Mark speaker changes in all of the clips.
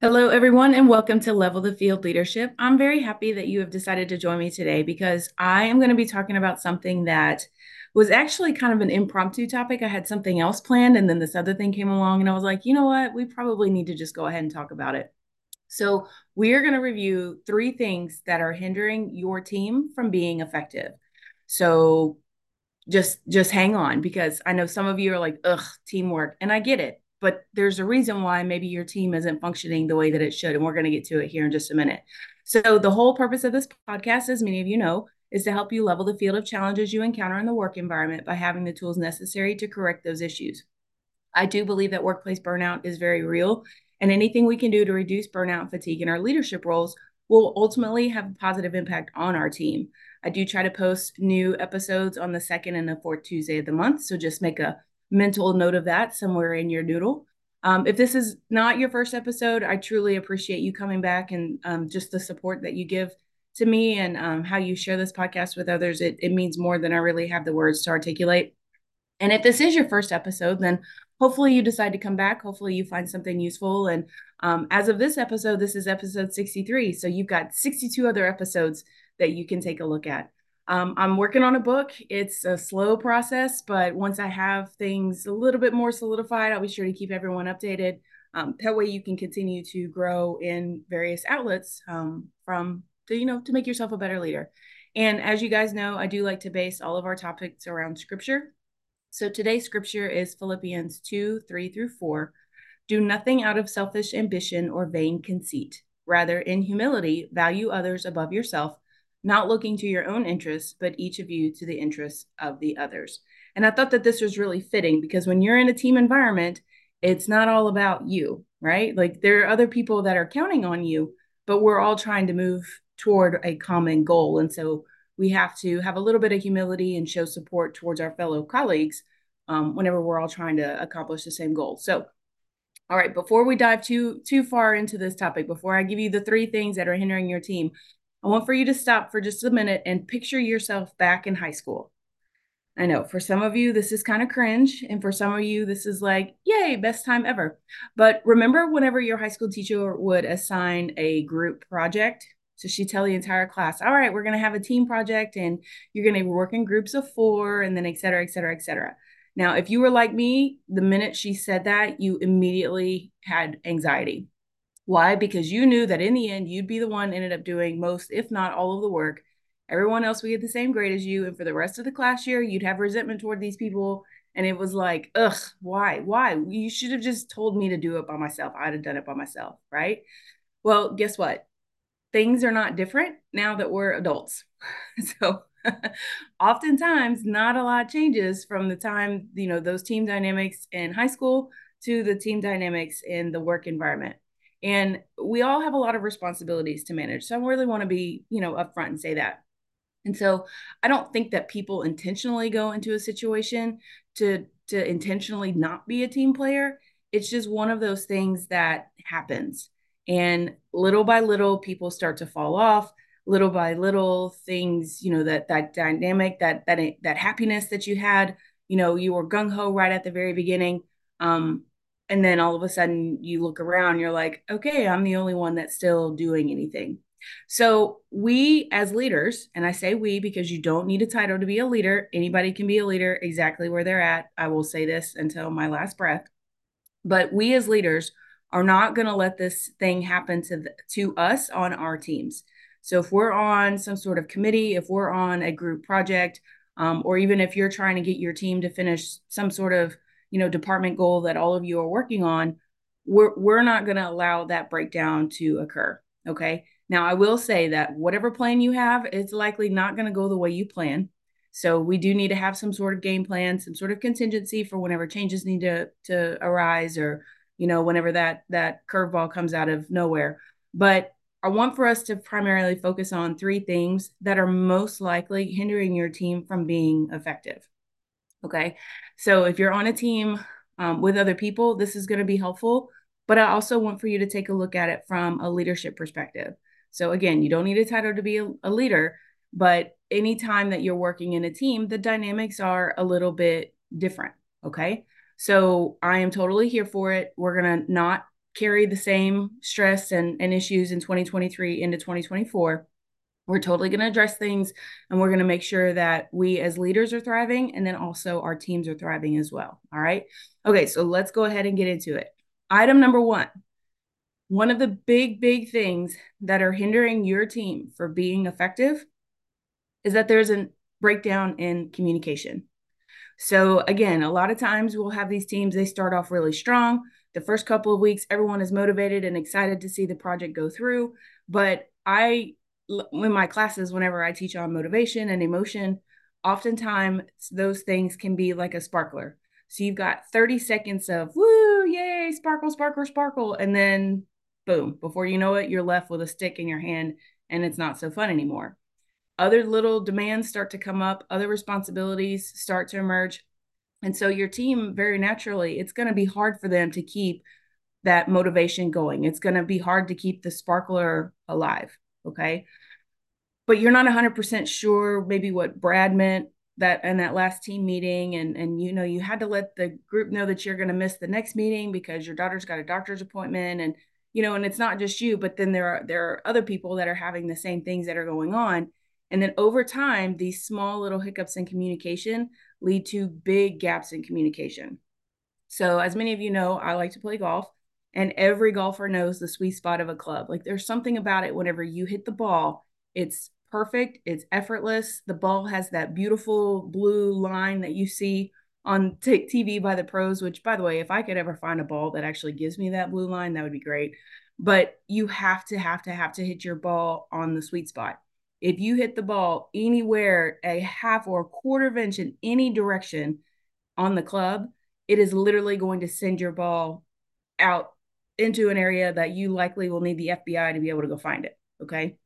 Speaker 1: Hello, everyone, and welcome to Level the Field Leadership. I'm very happy that you have decided to join me today because I am going to be talking about something that was actually kind of an impromptu topic. I had something else planned, and then this other thing came along, and I was like, you know what? We probably need to just go ahead and talk about it. So, we are going to review three things that are hindering your team from being effective. So, just just hang on because I know some of you are like, ugh, teamwork, and I get it but there's a reason why maybe your team isn't functioning the way that it should. And we're going to get to it here in just a minute. So, the whole purpose of this podcast, as many of you know, is to help you level the field of challenges you encounter in the work environment by having the tools necessary to correct those issues. I do believe that workplace burnout is very real, and anything we can do to reduce burnout and fatigue in our leadership roles will ultimately have a positive impact on our team. I do try to post new episodes on the second and the fourth Tuesday of the month. So just make a mental note of that somewhere in your noodle. Um, if this is not your first episode, I truly appreciate you coming back and um, just the support that you give to me and um, how you share this podcast with others. It, it means more than I really have the words to articulate. And if this is your first episode, then hopefully you decide to come back. Hopefully you find something useful. And um, as of this episode, this is episode 63. So you've got 62 other episodes that you can take a look at. Um, I'm working on a book. It's a slow process, but once I have things a little bit more solidified, I'll be sure to keep everyone updated. Um, that way, you can continue to grow in various outlets um, from to you know to make yourself a better leader. And as you guys know, I do like to base all of our topics around scripture. So today's scripture is Philippians 2 3 through 4. Do nothing out of selfish ambition or vain conceit. Rather, in humility, value others above yourself not looking to your own interests, but each of you to the interests of the others. And I thought that this was really fitting because when you're in a team environment, it's not all about you, right? Like there are other people that are counting on you, but we're all trying to move toward a common goal. And so we have to have a little bit of humility and show support towards our fellow colleagues um, whenever we're all trying to accomplish the same goal. So, all right, before we dive too too far into this topic, before I give you the three things that are hindering your team, I want for you to stop for just a minute and picture yourself back in high school. I know for some of you, this is kind of cringe. And for some of you, this is like, yay, best time ever. But remember, whenever your high school teacher would assign a group project, so she'd tell the entire class, all right, we're going to have a team project and you're going to work in groups of four and then et cetera, et cetera, et cetera. Now, if you were like me, the minute she said that, you immediately had anxiety why? Because you knew that in the end, you'd be the one ended up doing most, if not all of the work. Everyone else would get the same grade as you. And for the rest of the class year, you'd have resentment toward these people. And it was like, ugh, why? Why? You should have just told me to do it by myself. I'd have done it by myself. Right. Well, guess what? Things are not different now that we're adults. so oftentimes not a lot changes from the time, you know, those team dynamics in high school to the team dynamics in the work environment. And we all have a lot of responsibilities to manage. So I really want to be, you know, upfront and say that. And so I don't think that people intentionally go into a situation to to intentionally not be a team player. It's just one of those things that happens. And little by little people start to fall off. Little by little things, you know, that that dynamic, that that that happiness that you had, you know, you were gung ho right at the very beginning. Um, and then all of a sudden you look around you're like okay i'm the only one that's still doing anything. So we as leaders and i say we because you don't need a title to be a leader. Anybody can be a leader exactly where they're at. I will say this until my last breath. But we as leaders are not going to let this thing happen to the, to us on our teams. So if we're on some sort of committee if we're on a group project um, or even if you're trying to get your team to finish some sort of you know department goal that all of you are working on we're we're not going to allow that breakdown to occur okay? Now i will say that whatever plan you have it's likely not going to go the way you plan. So we do need to have some sort of game plan some sort of contingency for whenever changes need to to arise or you know whenever that that curveball comes out of nowhere. But I want for us to primarily focus on three things that are most likely hindering your team from being effective. Okay. So if you're on a team um, with other people, this is going to be helpful. But I also want for you to take a look at it from a leadership perspective. So again, you don't need a title to be a, a leader, but anytime that you're working in a team, the dynamics are a little bit different. Okay. So I am totally here for it. We're going to not carry the same stress and, and issues in 2023 into 2024. We're totally going to address things and we're going to make sure that we as leaders are thriving and then also our teams are thriving as well. All right. Okay. So let's go ahead and get into it. Item number one one of the big, big things that are hindering your team for being effective is that there's a breakdown in communication. So, again, a lot of times we'll have these teams, they start off really strong. The first couple of weeks, everyone is motivated and excited to see the project go through. But I, in my classes, whenever I teach on motivation and emotion, oftentimes those things can be like a sparkler. So you've got 30 seconds of woo, yay, sparkle, sparkle, sparkle. And then boom, before you know it, you're left with a stick in your hand and it's not so fun anymore other little demands start to come up, other responsibilities start to emerge. And so your team, very naturally, it's going to be hard for them to keep that motivation going. It's going to be hard to keep the sparkler alive. Okay. But you're not 100% sure maybe what Brad meant that in that last team meeting and and you know you had to let the group know that you're going to miss the next meeting because your daughter's got a doctor's appointment and you know and it's not just you but then there are there are other people that are having the same things that are going on and then over time, these small little hiccups in communication lead to big gaps in communication. So, as many of you know, I like to play golf, and every golfer knows the sweet spot of a club. Like, there's something about it whenever you hit the ball, it's perfect, it's effortless. The ball has that beautiful blue line that you see on t- TV by the pros, which, by the way, if I could ever find a ball that actually gives me that blue line, that would be great. But you have to, have to, have to hit your ball on the sweet spot if you hit the ball anywhere a half or a quarter of inch in any direction on the club, it is literally going to send your ball out into an area that you likely will need the FBI to be able to go find it. Okay.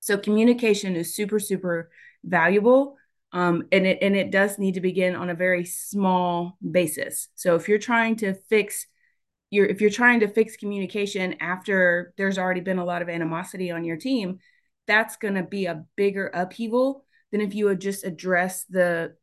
Speaker 1: So communication is super, super valuable. Um, and it and it does need to begin on a very small basis. So if you're trying to fix your if you're trying to fix communication after there's already been a lot of animosity on your team, that's going to be a bigger upheaval than if you would just address the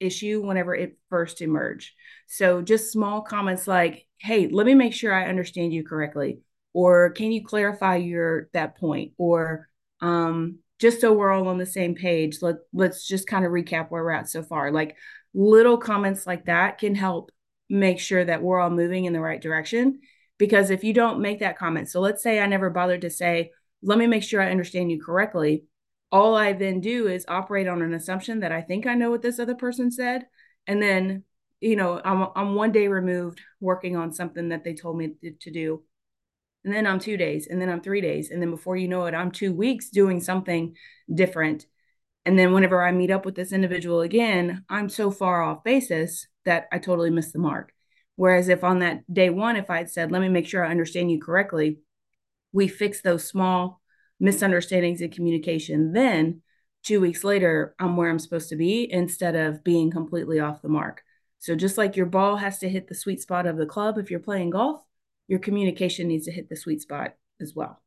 Speaker 1: issue whenever it first emerged. So just small comments like, "Hey, let me make sure I understand you correctly," or "Can you clarify your that point?" or um, just so we're all on the same page, let let's just kind of recap where we're at so far. Like little comments like that can help make sure that we're all moving in the right direction. Because if you don't make that comment, so let's say I never bothered to say, let me make sure I understand you correctly. All I then do is operate on an assumption that I think I know what this other person said. And then, you know, I'm, I'm one day removed working on something that they told me to do. And then I'm two days, and then I'm three days. And then before you know it, I'm two weeks doing something different. And then whenever I meet up with this individual again, I'm so far off basis that I totally missed the mark. Whereas if on that day one, if I had said, let me make sure I understand you correctly, we fix those small misunderstandings in communication, then two weeks later, I'm where I'm supposed to be instead of being completely off the mark. So, just like your ball has to hit the sweet spot of the club if you're playing golf, your communication needs to hit the sweet spot as well.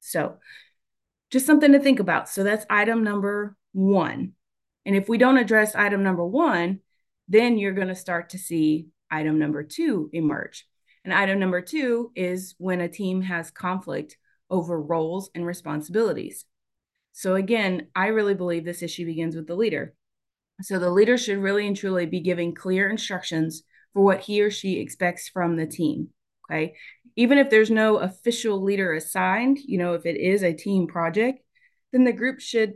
Speaker 1: So, just something to think about. So, that's item number one. And if we don't address item number one, then you're going to start to see item number two emerge. And item number two is when a team has conflict over roles and responsibilities. So, again, I really believe this issue begins with the leader. So, the leader should really and truly be giving clear instructions for what he or she expects from the team. Okay. Even if there's no official leader assigned, you know, if it is a team project, then the group should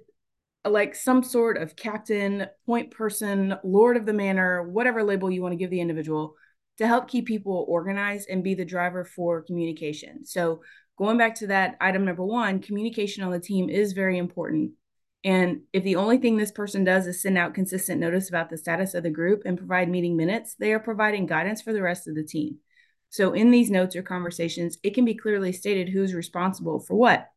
Speaker 1: like some sort of captain, point person, lord of the manor, whatever label you want to give the individual to help keep people organized and be the driver for communication. So, going back to that item number one, communication on the team is very important. And if the only thing this person does is send out consistent notice about the status of the group and provide meeting minutes, they are providing guidance for the rest of the team. So, in these notes or conversations, it can be clearly stated who's responsible for what.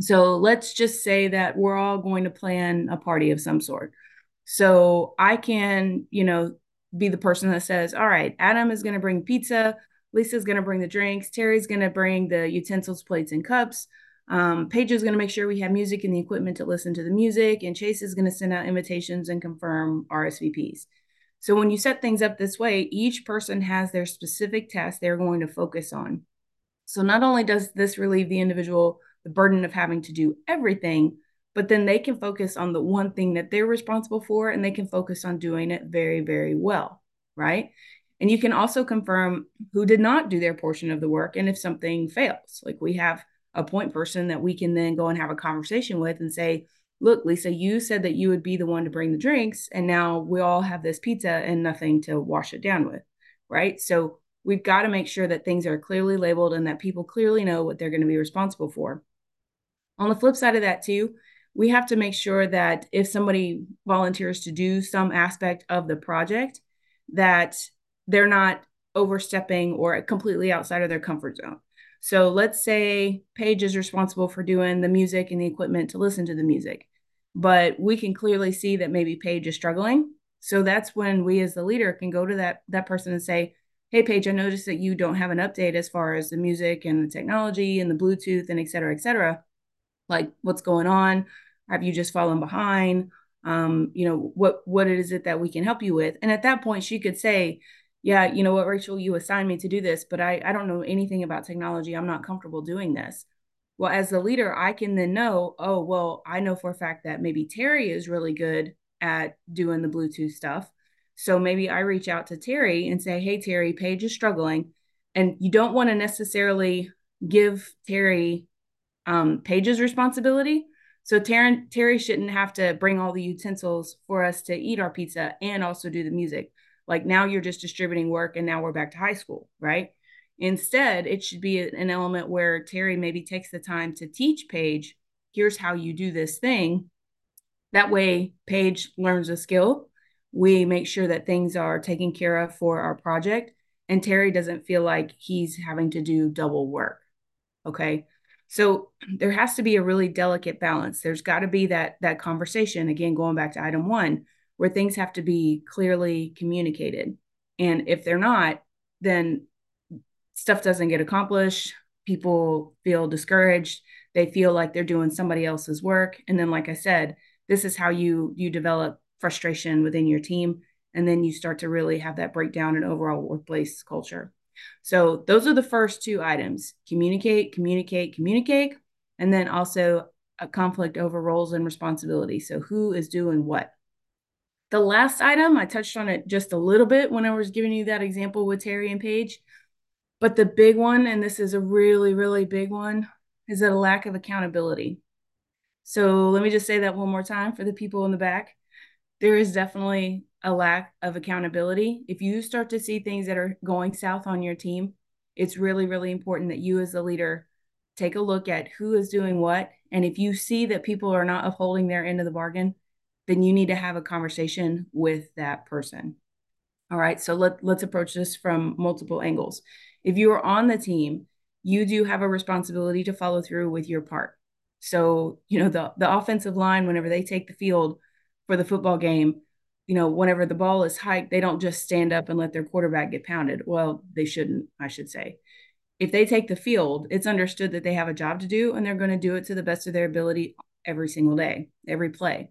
Speaker 1: So, let's just say that we're all going to plan a party of some sort. So, I can, you know, be the person that says, all right, Adam is going to bring pizza. Lisa's going to bring the drinks. Terry's going to bring the utensils, plates, and cups. Um, Paige is going to make sure we have music and the equipment to listen to the music. And Chase is going to send out invitations and confirm RSVPs. So when you set things up this way, each person has their specific task they're going to focus on. So not only does this relieve the individual the burden of having to do everything, but then they can focus on the one thing that they're responsible for and they can focus on doing it very, very well, right? And you can also confirm who did not do their portion of the work and if something fails. Like we have a point person that we can then go and have a conversation with and say, look, Lisa, you said that you would be the one to bring the drinks, and now we all have this pizza and nothing to wash it down with, right? So we've got to make sure that things are clearly labeled and that people clearly know what they're going to be responsible for. On the flip side of that, too, we have to make sure that if somebody volunteers to do some aspect of the project, that they're not overstepping or completely outside of their comfort zone. So let's say Paige is responsible for doing the music and the equipment to listen to the music, but we can clearly see that maybe Paige is struggling. So that's when we as the leader can go to that that person and say, "Hey Paige, I noticed that you don't have an update as far as the music and the technology and the Bluetooth and et cetera, et cetera. Like what's going on? Have you just fallen behind? Um, you know, what what is it that we can help you with?" And at that point, she could say, yeah, you know what, Rachel, you assigned me to do this, but I, I don't know anything about technology. I'm not comfortable doing this. Well, as the leader, I can then know, oh, well, I know for a fact that maybe Terry is really good at doing the Bluetooth stuff. So maybe I reach out to Terry and say, hey, Terry, Paige is struggling. And you don't want to necessarily give Terry um, Paige's responsibility. So Terry, Terry shouldn't have to bring all the utensils for us to eat our pizza and also do the music. Like now you're just distributing work and now we're back to high school, right? Instead, it should be an element where Terry maybe takes the time to teach Paige, here's how you do this thing. That way, Paige learns a skill. We make sure that things are taken care of for our project, and Terry doesn't feel like he's having to do double work. Okay. So there has to be a really delicate balance. There's got to be that that conversation again going back to item 1 where things have to be clearly communicated. And if they're not, then stuff doesn't get accomplished. People feel discouraged. They feel like they're doing somebody else's work. And then, like I said, this is how you you develop frustration within your team. And then you start to really have that breakdown in overall workplace culture. So those are the first two items communicate, communicate, communicate, and then also a conflict over roles and responsibility. So who is doing what? The last item, I touched on it just a little bit when I was giving you that example with Terry and Paige. But the big one, and this is a really, really big one, is that a lack of accountability. So let me just say that one more time for the people in the back. There is definitely a lack of accountability. If you start to see things that are going south on your team, it's really, really important that you as a leader take a look at who is doing what. And if you see that people are not upholding their end of the bargain, then you need to have a conversation with that person. All right, so let, let's approach this from multiple angles. If you are on the team, you do have a responsibility to follow through with your part. So, you know, the, the offensive line, whenever they take the field for the football game, you know, whenever the ball is hiked, they don't just stand up and let their quarterback get pounded. Well, they shouldn't, I should say. If they take the field, it's understood that they have a job to do and they're going to do it to the best of their ability every single day, every play.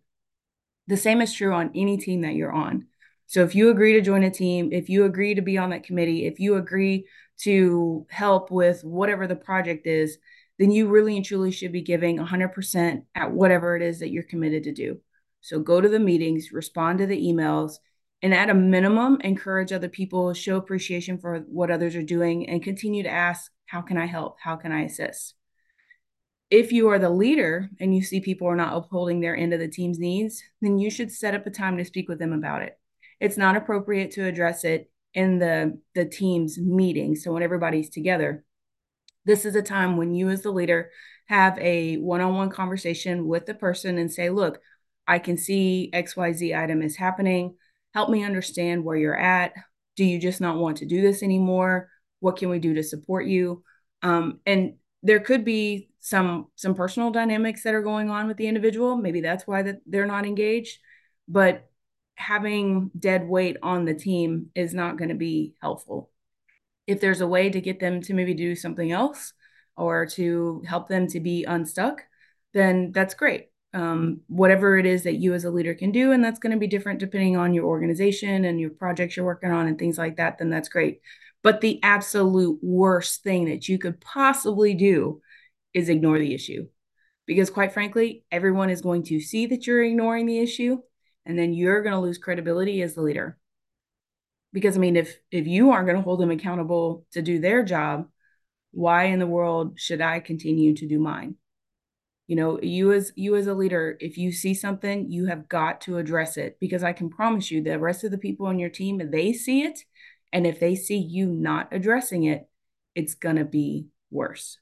Speaker 1: The same is true on any team that you're on. So if you agree to join a team, if you agree to be on that committee, if you agree to help with whatever the project is, then you really and truly should be giving 100% at whatever it is that you're committed to do. So go to the meetings, respond to the emails, and at a minimum, encourage other people, show appreciation for what others are doing, and continue to ask, How can I help? How can I assist? If you are the leader and you see people are not upholding their end of the team's needs, then you should set up a time to speak with them about it. It's not appropriate to address it in the the team's meeting. So when everybody's together, this is a time when you as the leader have a one-on-one conversation with the person and say, "Look, I can see XYZ item is happening. Help me understand where you're at. Do you just not want to do this anymore? What can we do to support you?" Um, and there could be some some personal dynamics that are going on with the individual. Maybe that's why that they're not engaged but having dead weight on the team is not going to be helpful. If there's a way to get them to maybe do something else or to help them to be unstuck then that's great. Um, whatever it is that you as a leader can do and that's going to be different depending on your organization and your projects you're working on and things like that then that's great But the absolute worst thing that you could possibly do is ignore the issue. Because quite frankly, everyone is going to see that you're ignoring the issue, and then you're going to lose credibility as the leader. Because I mean, if if you aren't going to hold them accountable to do their job, why in the world should I continue to do mine? You know, you as you as a leader, if you see something, you have got to address it because I can promise you the rest of the people on your team, they see it, and if they see you not addressing it, it's going to be worse.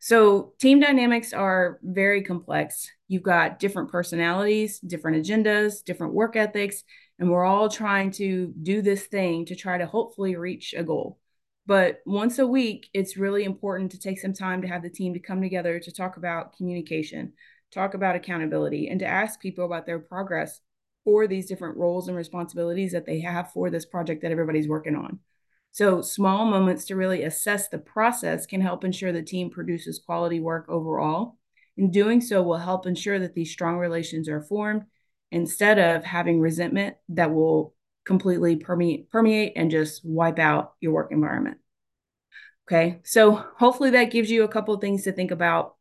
Speaker 1: So, team dynamics are very complex. You've got different personalities, different agendas, different work ethics, and we're all trying to do this thing to try to hopefully reach a goal. But once a week, it's really important to take some time to have the team to come together to talk about communication, talk about accountability, and to ask people about their progress for these different roles and responsibilities that they have for this project that everybody's working on. So, small moments to really assess the process can help ensure the team produces quality work overall. And doing so will help ensure that these strong relations are formed instead of having resentment that will completely permeate, permeate and just wipe out your work environment. Okay, so hopefully that gives you a couple of things to think about.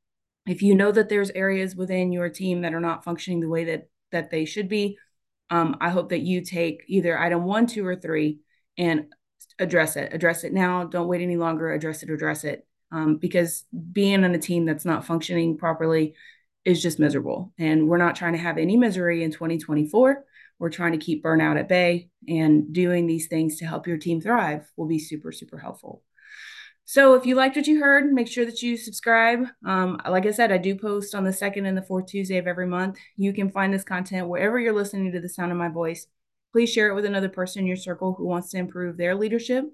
Speaker 1: If you know that there's areas within your team that are not functioning the way that that they should be, um, I hope that you take either item one, two, or three and address it. Address it now. Don't wait any longer. Address it. Address it. Um, because being on a team that's not functioning properly is just miserable. And we're not trying to have any misery in 2024. We're trying to keep burnout at bay, and doing these things to help your team thrive will be super, super helpful. So if you liked what you heard, make sure that you subscribe. Um, like I said, I do post on the second and the fourth Tuesday of every month. You can find this content wherever you're listening to the sound of my voice. Please share it with another person in your circle who wants to improve their leadership.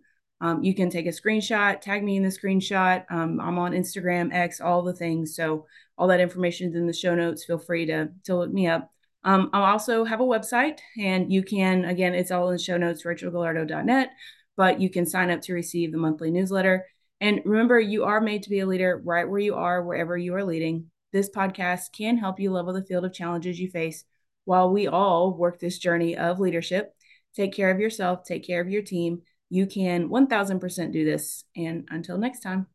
Speaker 1: Um, you can take a screenshot, tag me in the screenshot. Um, I'm on Instagram, X, all the things. So all that information is in the show notes. Feel free to, to look me up. Um, I'll also have a website, and you can, again, it's all in the show notes, rachelgallardo.net, but you can sign up to receive the monthly newsletter. And remember, you are made to be a leader right where you are, wherever you are leading. This podcast can help you level the field of challenges you face while we all work this journey of leadership. Take care of yourself, take care of your team. You can 1000% do this. And until next time.